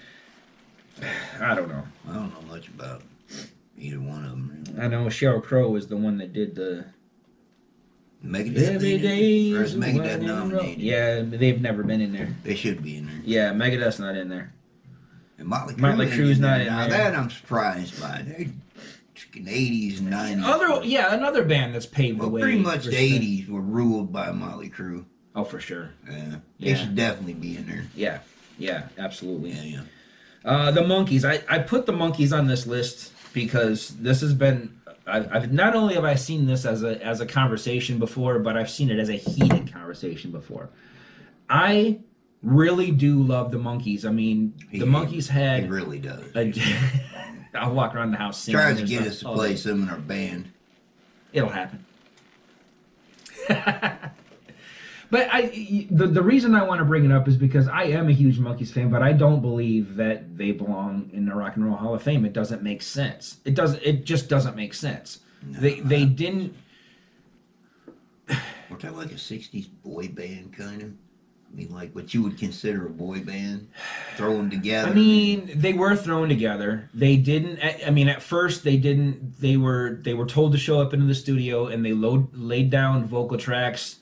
(sighs) I don't know. I don't know much about either one of them. I know Sheryl Crow is the one that did the Megadeth. Every ain't in day. it? Or is is Megadeth one in a row. nominated? Yeah, they've never been in there. They should be in there. Yeah, Megadeth's not in there. And Motley Crue. Motley ain't Crue's in there. not in now, there. That I'm surprised by. They're fucking 80s and 90s. Other yeah, another band that's paved the way. pretty much the stuff. 80s were ruled by Motley Crue. Oh, for sure. Yeah. They should definitely be in there. Yeah, yeah, absolutely. Yeah, yeah. Uh, the Monkees. I, I put the Monkees on this list because this has been. I've, I've not only have I seen this as a as a conversation before, but I've seen it as a heated conversation before. I really do love the Monkees. I mean, He- the Monkees He had. really does. (laughs) I'll walk around the house singing. Tries to get us to play some in our band. It'll happen. (laughs) but I, the the reason I want to bring it up is because I am a huge Monkees fan, but I don't believe that they belong in the Rock and Roll Hall of Fame. It doesn't make sense. It doesn't. It just doesn't make sense. they they didn't. (sighs) Were like a 60s boy band kind of? I mean, like what you would consider a boy band? Thrown together. I mean, they were thrown together. They didn't. I I mean, at first they didn't. They were they were told to show up into the studio and they load laid down vocal tracks.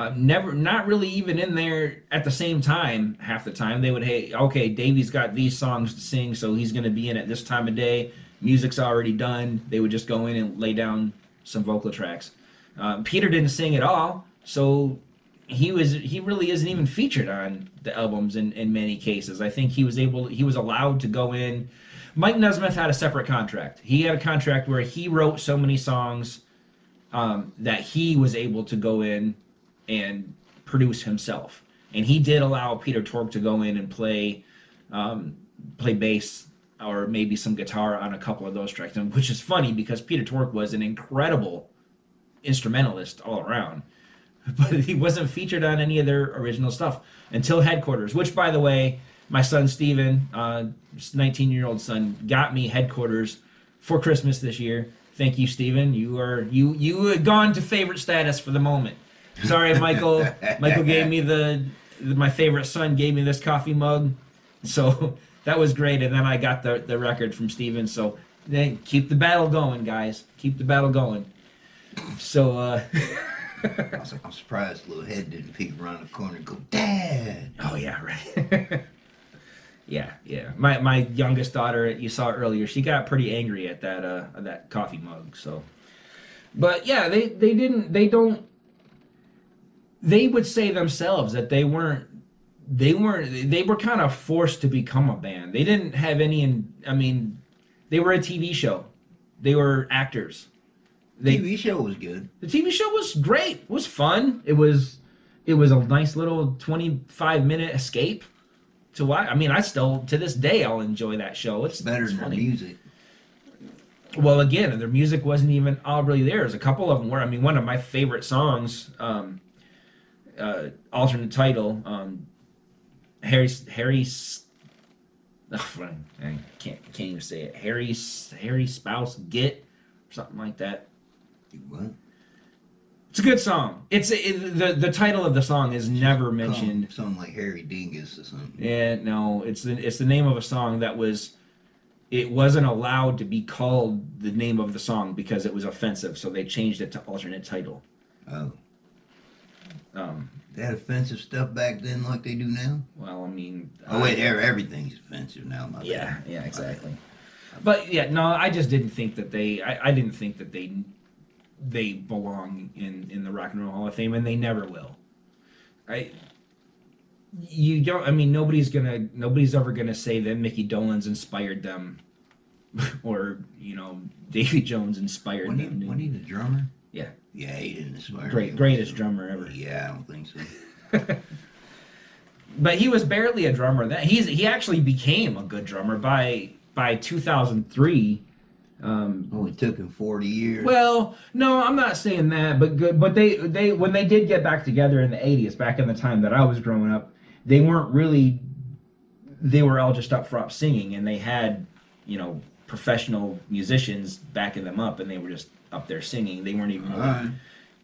Uh, never, not really even in there at the same time. Half the time they would, hey, okay, Davey's got these songs to sing, so he's going to be in at this time of day. Music's already done. They would just go in and lay down some vocal tracks. Um, Peter didn't sing at all, so he was he really isn't even featured on the albums in, in many cases. I think he was able he was allowed to go in. Mike Nesmith had a separate contract. He had a contract where he wrote so many songs um, that he was able to go in and produce himself. And he did allow Peter Tork to go in and play um, play bass or maybe some guitar on a couple of those tracks, which is funny because Peter Tork was an incredible instrumentalist all around (laughs) but he wasn't featured on any of their original stuff until Headquarters, which, by the way, my son Steven, uh, 19 year old son, got me Headquarters for Christmas this year. Thank you, Steven. You are you you had gone to favorite status for the moment. Sorry, Michael. Michael gave me the, the my favorite son gave me this coffee mug, so that was great. And then I got the the record from Steven. So then keep the battle going, guys. Keep the battle going. So. uh I was like, I'm surprised little head didn't peek around the corner and go, Dad. Oh yeah, right. (laughs) yeah, yeah. My my youngest daughter, you saw earlier, she got pretty angry at that uh that coffee mug. So, but yeah, they they didn't they don't. They would say themselves that they weren't they weren't they were kind of forced to become a band. They didn't have any. In, I mean, they were a TV show. They were actors. the TV show was good. the TV show was great. It was fun. It was it was a nice little 25 minute escape to watch. I mean, I still to this day I'll enjoy that show. It's Better it's than funny. music. Well, again, their music wasn't even all really there. There's a couple of them where I mean, one of my favorite songs, um, uh, alternate title, um, Harry Harry. (laughs) Oh, I can't can't even say it. Harry Harry spouse get or something like that. What? It's a good song. It's it, the the title of the song is never mentioned. Something like Harry Dingus or something. Yeah, no, it's the it's the name of a song that was it wasn't allowed to be called the name of the song because it was offensive, so they changed it to alternate title. Oh. Um, They had offensive stuff back then like they do now? well, I mean, Oh, wait, I- everything's offensive now, my yeah, bad. yeah, exactly. But yeah, no, I just didn't think that they, I, I didn't think that they, they belong in in the Rock and Roll Hall of Fame, and they never will. I, you don't. I mean, nobody's gonna, nobody's ever gonna say that Mickey Dolenz inspired them, (laughs) or you know, Davy Jones inspired he, them. he the drummer? Yeah. Yeah, he didn't inspire Great, me. greatest drummer ever. Yeah, I don't think so. (laughs) but he was barely a drummer then. He's he actually became a good drummer by by 2003. Um, Only took him 40 years. well, no, I'm not saying that, but good. But they they when they did get back together in the 80s, back in the time that I was growing up, they weren't really. They were all just up front singing, and they had, you know, professional musicians backing them up, and they were just up there singing. They weren't even. Right.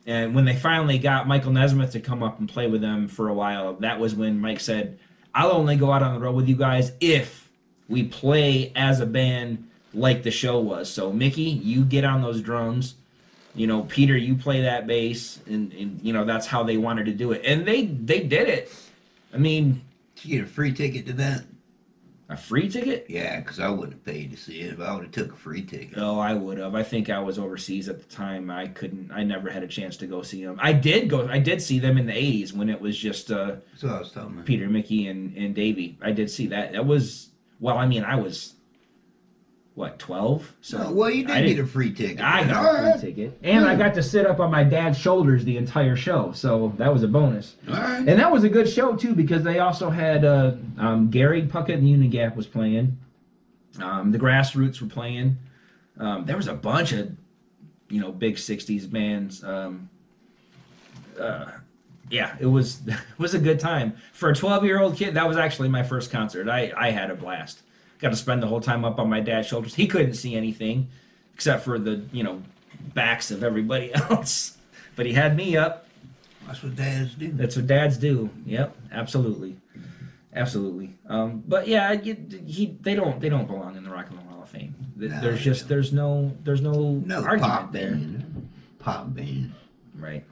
And when they finally got Michael Nesmith to come up and play with them for a while, that was when Mike said, I'll only go out on the road with you guys if we play as a band like the show was. So, Mickey, you get on those drums. You know, Peter, you play that bass. And, and you know, that's how they wanted to do it. And they, they did it. I mean, you get a free ticket to that? A free ticket? Yeah, because I wouldn't have paid to see it if I would have took a free ticket. Oh, I would have. I think I was overseas at the time. I couldn't. I never had a chance to go see them. I did go. I did see them in the '80s when it was just uh, So I was. Peter, Mickey, and and Davey. I did see that. That was well. I mean, I was what twelve. So Oh, well, you I did didn't- get a free ticket. I got All a right. free ticket, and I got to sit up on my dad's shoulders the entire show. So that was a bonus. Right. And that was a good show too because they also had uh, um, Gary Puckett and Union Gap was playing. Um, the Grassroots were playing. Um, there was a bunch of you know big '60s bands. Um, uh, yeah, it was (laughs) it was a good time for a 12 year old kid. That was actually my first concert. I I had a blast. Got to spend the whole time up on my dad's shoulders. He couldn't see anything except for the you know backs of everybody (laughs) else, but he had me up. That's what dads do. That's what dads do. Yep, absolutely, absolutely. Um, but yeah, you, he they don't they don't belong in the Rock and Roll Hall of Fame. No, there's just don't. there's no there's no, No argument pop there, band. Pop band. right?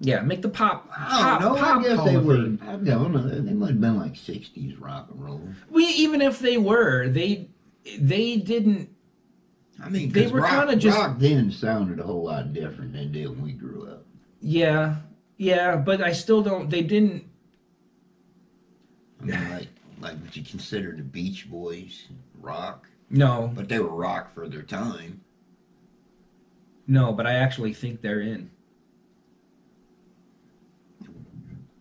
Yeah, make the pop. Oh, I pop, don't know. pop I guess they of were. I don't know. They might have been like '60s rock and roll. We even if they were they they didn't. I mean, they were kinda just- rock then sounded a whole lot different than it did when we grew up. Yeah, yeah, but I still don't. They didn't. I mean, like like what you consider the Beach Boys rock, No, but they were rock for their time. no, but I actually think they're in.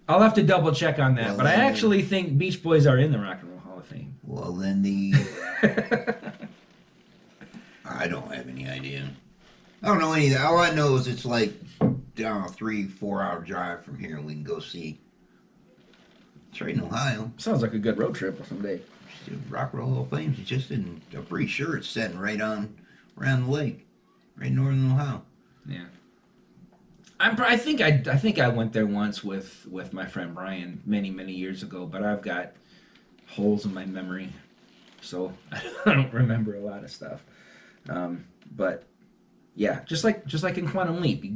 I'll have to double check on that, Well, but I then- actually think Beach Boys are in the Rock and Roll Hall of Fame. Well, then the (laughs) I don't have any idea. I don't know anything. All I know is it's like down a three, four hour drive from here, and we can go see. It's right in Ohio. Sounds like a good road trip someday. It's the Rock and Roll Hall of Fame. It's just in. I'm pretty sure it's setting right on around the lake, right in northern Ohio. Yeah. I'm, I think I, I think I went there once with, with my friend Brian many many years ago, but I've got holes in my memory, so (laughs) I don't remember a lot of stuff. Um, but yeah, just like just like in Quantum Leap, you,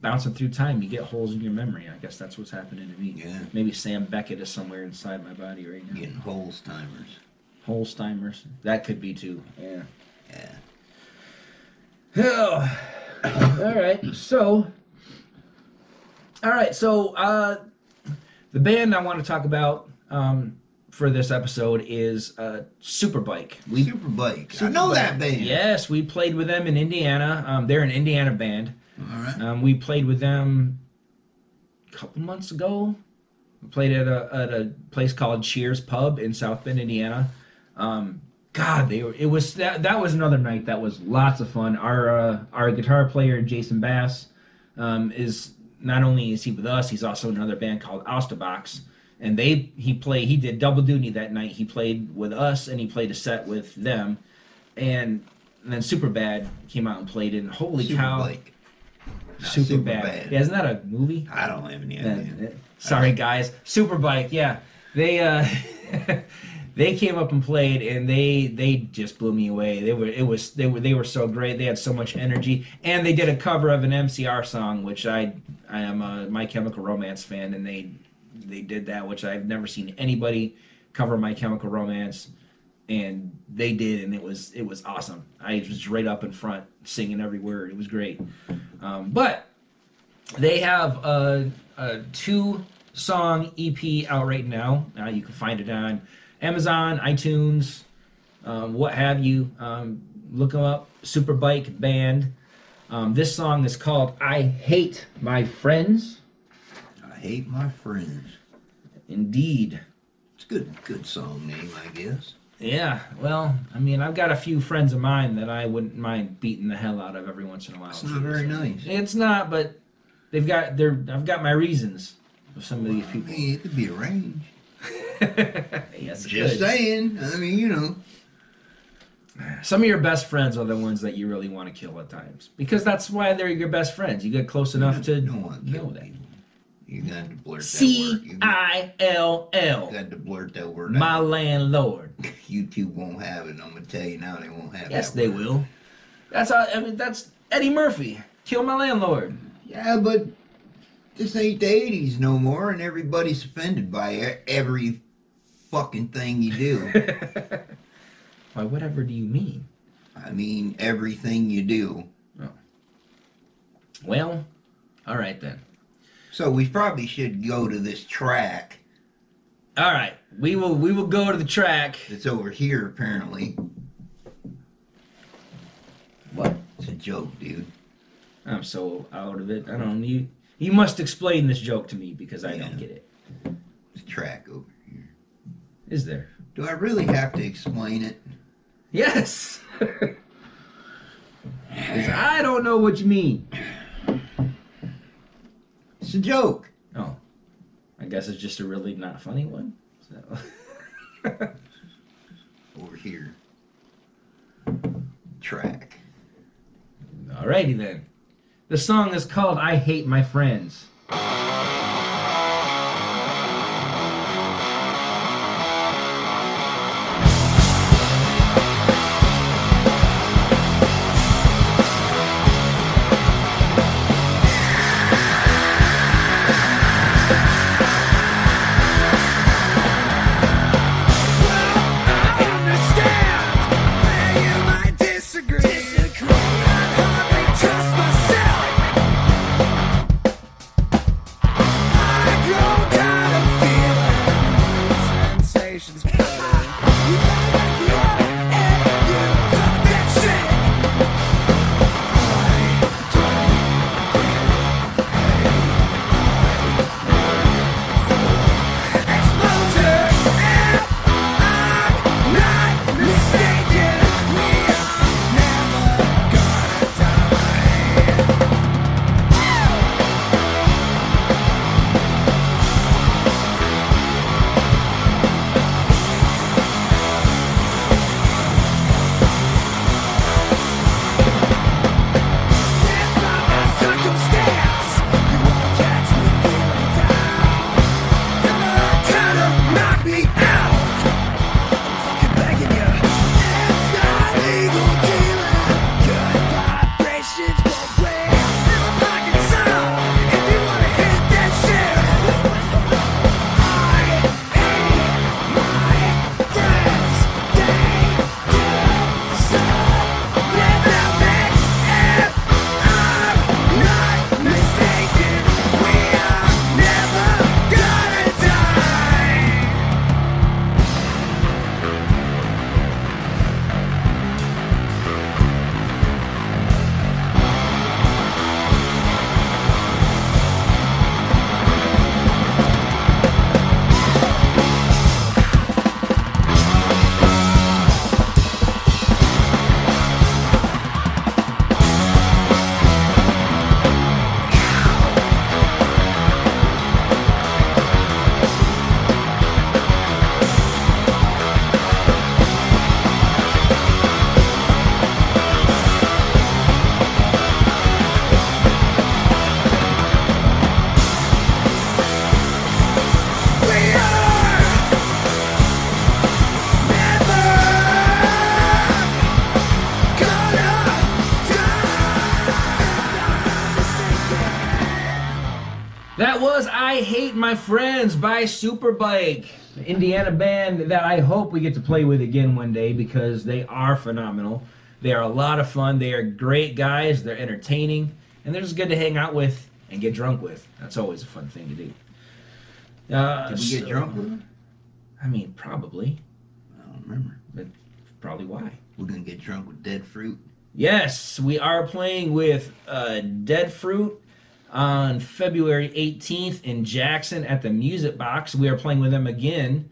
bouncing through time, you get holes in your memory. I guess that's what's happening to me. Yeah. Maybe Sam Beckett is somewhere inside my body right now. Getting holes timers. Holsteimers, that could be too. Yeah. Yeah. Oh. (sighs) all right. So, all right. So, uh, the band I want to talk about um, for this episode is uh, Superbike. We Superbike. I know that band. yes, we played with them in Indiana. Um, they're an Indiana band. All right. Um, we played with them a couple months ago. We played at a at a place called Cheers Pub in South Bend, Indiana. Um, God, they were. It was that that was another night that was lots of fun. Our uh, our guitar player Jason Bass um, is not only is he with us, he's also in another band called Osterbox, and they he played he did double duty that night. He played with us and he played a set with them, and, and then Superbad came out and played it. And holy cow! Superbike. Super, Super bad. Yeah, isn't that a movie? I don't have any idea. Sorry, guys. Superbike. Yeah, they uh, (laughs) they came up and played, and they they just blew me away. They were it was they were they were so great. They had so much energy, and they did a cover of an MCR song, which I I am a My Chemical Romance fan, and they they did that, which I've never seen anybody cover My Chemical Romance, and they did, and it was it was awesome. I was right up in front singing every word. It was great, um, but they have a, a two song EP out right now. Uh, you can find it on Amazon, iTunes, um, what have you. Um, look them up. Superbike Band. Um, this song is called "I Hate My Friends." I hate my friends. Indeed. It's a good, good song name, I guess. Yeah. Well, I mean, I've got a few friends of mine that I wouldn't mind beating the hell out of every once in a while. It's not very nice. It's not, but they've got their. I've got my reasons with some of these people. it could be arranged. (laughs) yes, Just could. saying. I mean, you know. Some of your best friends are the ones that you really want to kill at times because that's why they're your best friends. You get close enough to you don't want to know that. people. You got to blurt that C I L L, got to blurt that word my out. landlord. (laughs) YouTube won't have it. I'm gonna tell you now, they won't have it. Yes, they word. will. That's how, I mean, that's Eddie Murphy. Kill my landlord. Yeah, but this ain't the 80s no more, and everybody's offended by every fucking thing you do. (laughs) Why, whatever do you mean? I mean, everything you do. Oh. Well, all right then. So we probably should go to this track All right, we will we will go to the track. It's over here, apparently. What? It's a joke, dude. I'm so out of it. I don't. You you must explain this joke to me because I Yeah. don't get it. It's a track over. Is there? Do I really have to explain it? Yes. (laughs) I don't know what you mean. It's a joke. Oh, I guess it's just a really not funny one. So. (laughs) Over here. Track. Alrighty then. The song is called "I Hate My Friends." Was I Hate My Friends by Superbike, Indiana band that I hope we get to play with again one day because they are phenomenal. They are a lot of fun. They are great guys. They're entertaining, and they're just good to hang out with and get drunk with. That's always a fun thing to do. Uh, Did we get so- drunk with them? I mean, probably. I don't remember. But probably why. We're gonna get drunk with dead fruit. Yes, we are playing with uh, Dead Fruit on February 18th in Jackson at the Music Box. We are playing with them again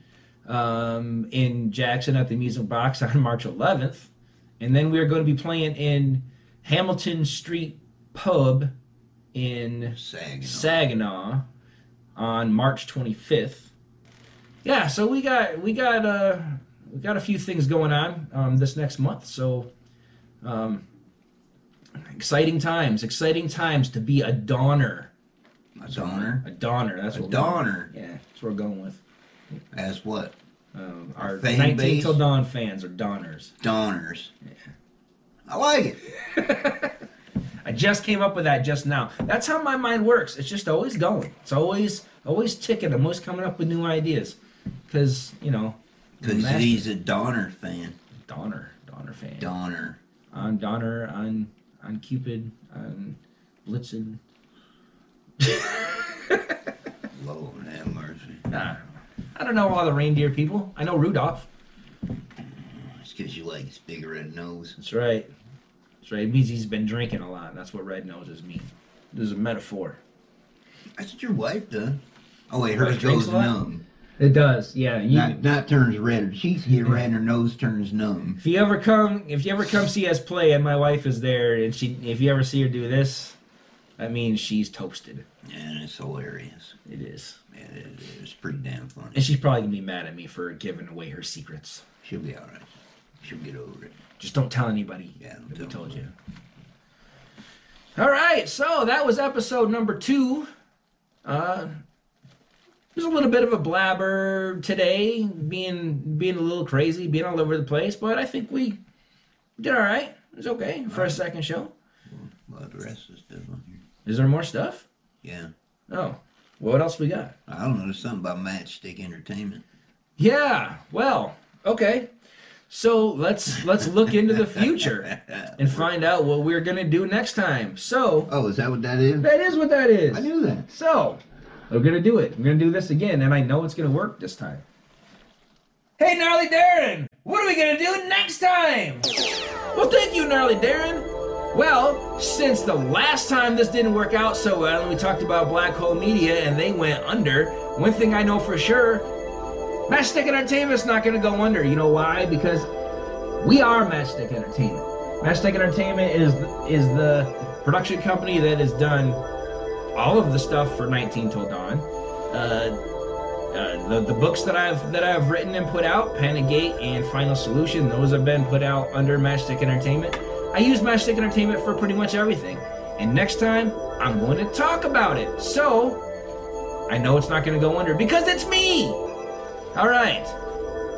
um, in Jackson at the Music Box (laughs) on March 11th. And then we are going to be playing in Hamilton Street Pub in Saginaw. Saginaw on March 25th. Yeah, so we got we got uh we got a few things going on um, this next month. So um, exciting times, exciting times to be a donner. a donor. A donner. That's A what we're. Yeah, that's what we're going with. As what? Um, our Fan 19 base? till dawn fans are donners. Donners. Yeah. I like it. (laughs) I just came up with that just now. That's how my mind works. It's just always going. It's always always ticking. I'm always coming up with new ideas. Because, you know, Because he's a Donner fan. Donner. Donner fan. Donner. on Donner, on on Cupid, on Blitzen. Lord have mercy. Nah, I don't know all the reindeer people. I know Rudolph. It's because you like his big red nose. That's right. That's right. It means he's been drinking a lot. That's what red noses mean. This is a metaphor. That's what your wife does. Oh wait, hers goes numb. It does. Yeah. You, Not, not turns red. She's here red and her nose turns numb. if you ever come, if you ever come see us play, and my wife is there, and she, if you ever see her do this, that means she's toasted. And it's hilarious. It is. Man, it, it's pretty damn funny. And she's probably gonna be mad at me for giving away her secrets. She'll be alright. She'll get over it. Just don't tell anybody. Yeah, don't that we tell told you. All right, so that was episode number two. Uh, there's a little bit of a blabber today, being being a little crazy, being all over the place, but I think we did all right. It's okay for a second show. Well, the rest is here. Is there more stuff? Yeah. Oh, what else we got? I don't know. There's something about Matchstick Entertainment. Yeah, well, okay. So let's let's look into the future and (laughs) find out what we're gonna do next time. So Oh, is that what that is? that is what that is. I knew that. So, we're gonna do it. We're gonna do this again, and I know it's gonna work this time. Hey, Gnarly Daren! What are we gonna do next time? Well, thank you, Gnarly Daren! Well, since the last time this didn't work out so well, and we talked about Black Hole Media and they went under, one thing I know for sure Matchstick Entertainment's not gonna go under. You know why? Because we are Matchstick Entertainment. Matchstick Entertainment is is the production company that has done all of the stuff for 19 Till Dawn. Uh, uh, the, the books that I've that I've written and put out, Panic Gate and Final Solution, those have been put out under Matchstick Entertainment. I use Matchstick Entertainment for pretty much everything. And next time, I'm going to talk about it. So, I know it's not going to go under because it's me! All right,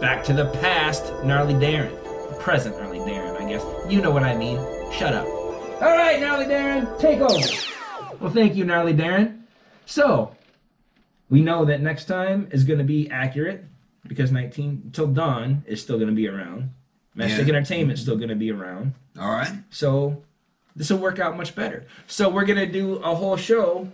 back to the past, Gnarly Daren. Present Gnarly Daren, I guess. You know what I mean. Shut up. All right, Gnarly Daren, take over. Well, thank you, Gnarly Daren. So, we know that next time is going to be accurate because 19 till dawn is still going to be around. Matchstick Yeah. Entertainment is still going to be around. All right. So, this will work out much better. So, we're going to do a whole show.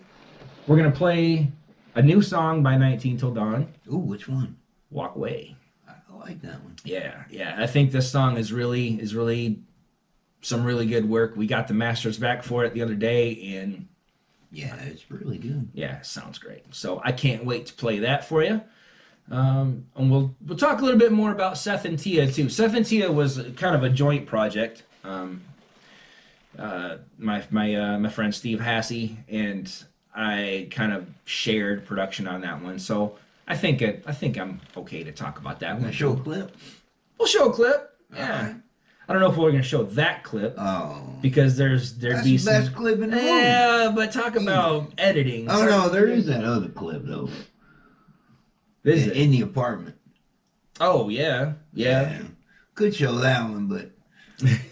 We're going to play a new song by 19 till dawn, Ooh, which one? Walk Away. I I like that one. Yeah, yeah. I think this song is really is really some really good work. We got the masters back for it the other day, and Yeah, it's really good. yeah, sounds great. So I can't wait to play that for you. Um, and we'll we'll talk a little bit more about Seth and Tia too. Seth and Tia was kind of a joint project. Um, uh, my my uh, my friend Steve Hassey and I kind of shared production on that one. So I think it, I think I'm okay to talk about that one. show a clip. We'll show a clip. Yeah. I don't know if we're gonna show that clip Oh, because there's there'd that's be the best some. clip in the room. Yeah, but talk about editing. Oh no, there is that other clip though. Is in, in the apartment. Oh yeah, yeah. Could show that one, but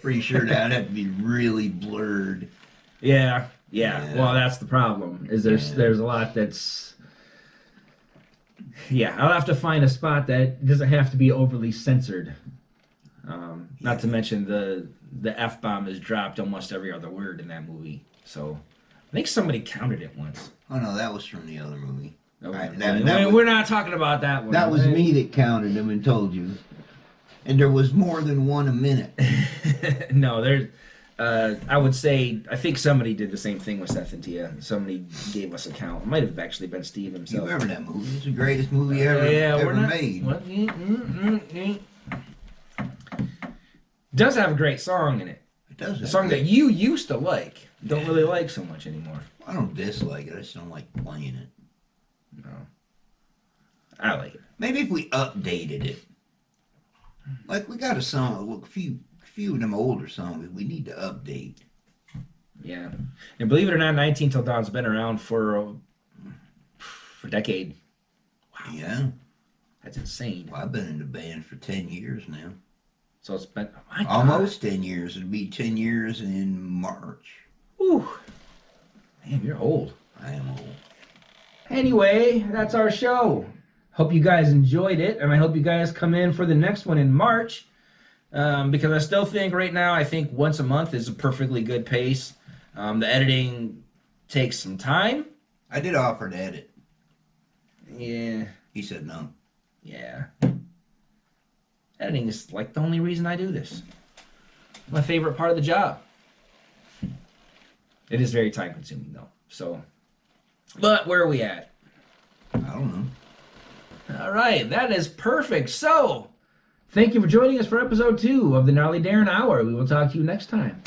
pretty sure (laughs) that'd have to be really blurred. Yeah, yeah. Yeah. Well, that's the problem. Is there's Yeah. there's a lot that's Yeah, I'll have to find a spot that doesn't have to be overly censored. Um, not to mention the the f bomb is dropped almost every other word in that movie. So I think somebody counted it once. Oh no, that was from the other movie. Right, we- that- that we- was- we're not talking about that one. That was me that counted them and told you. And there was more than one a minute. (laughs) no, there's. Uh, I would say I think somebody did the same thing with Seth and Tia. Somebody gave us a count. It might have actually been Steve You himself. remember that movie? It's the greatest movie ever, yeah, ever we're not. made. What? Mm, mm, mm, mm. Does have a great song in it. It does. A song that you used to like, don't really like so much anymore. I don't dislike it. I just don't like playing it. No, I like it. Maybe if we updated it. Like we got a song, look, a few, few of them older songs we need to update. Yeah, and believe it or not, 19 Till Dawn's been around for a, for a decade. Yeah. That's insane. Well, I've been in the band for ten years now. So it's been oh God. Almost ten years. It'll be ten years in March. Ooh. Man, you're old. I am old. Anyway, that's our show. Hope you guys enjoyed it, and I hope you guys come in for the next one in March. Um, because I still think right now, I think once a month is a perfectly good pace. Um, the editing takes some time. I did offer to edit. Yeah, He said no. yeah. Editing is like the only reason I do this. My favorite part of the job. It is very time consuming though. So, but where are we at? I don't know. All right, that is perfect. So, thank you for joining us for episode two of the Gnarly Daren Hour. We will talk to you next time.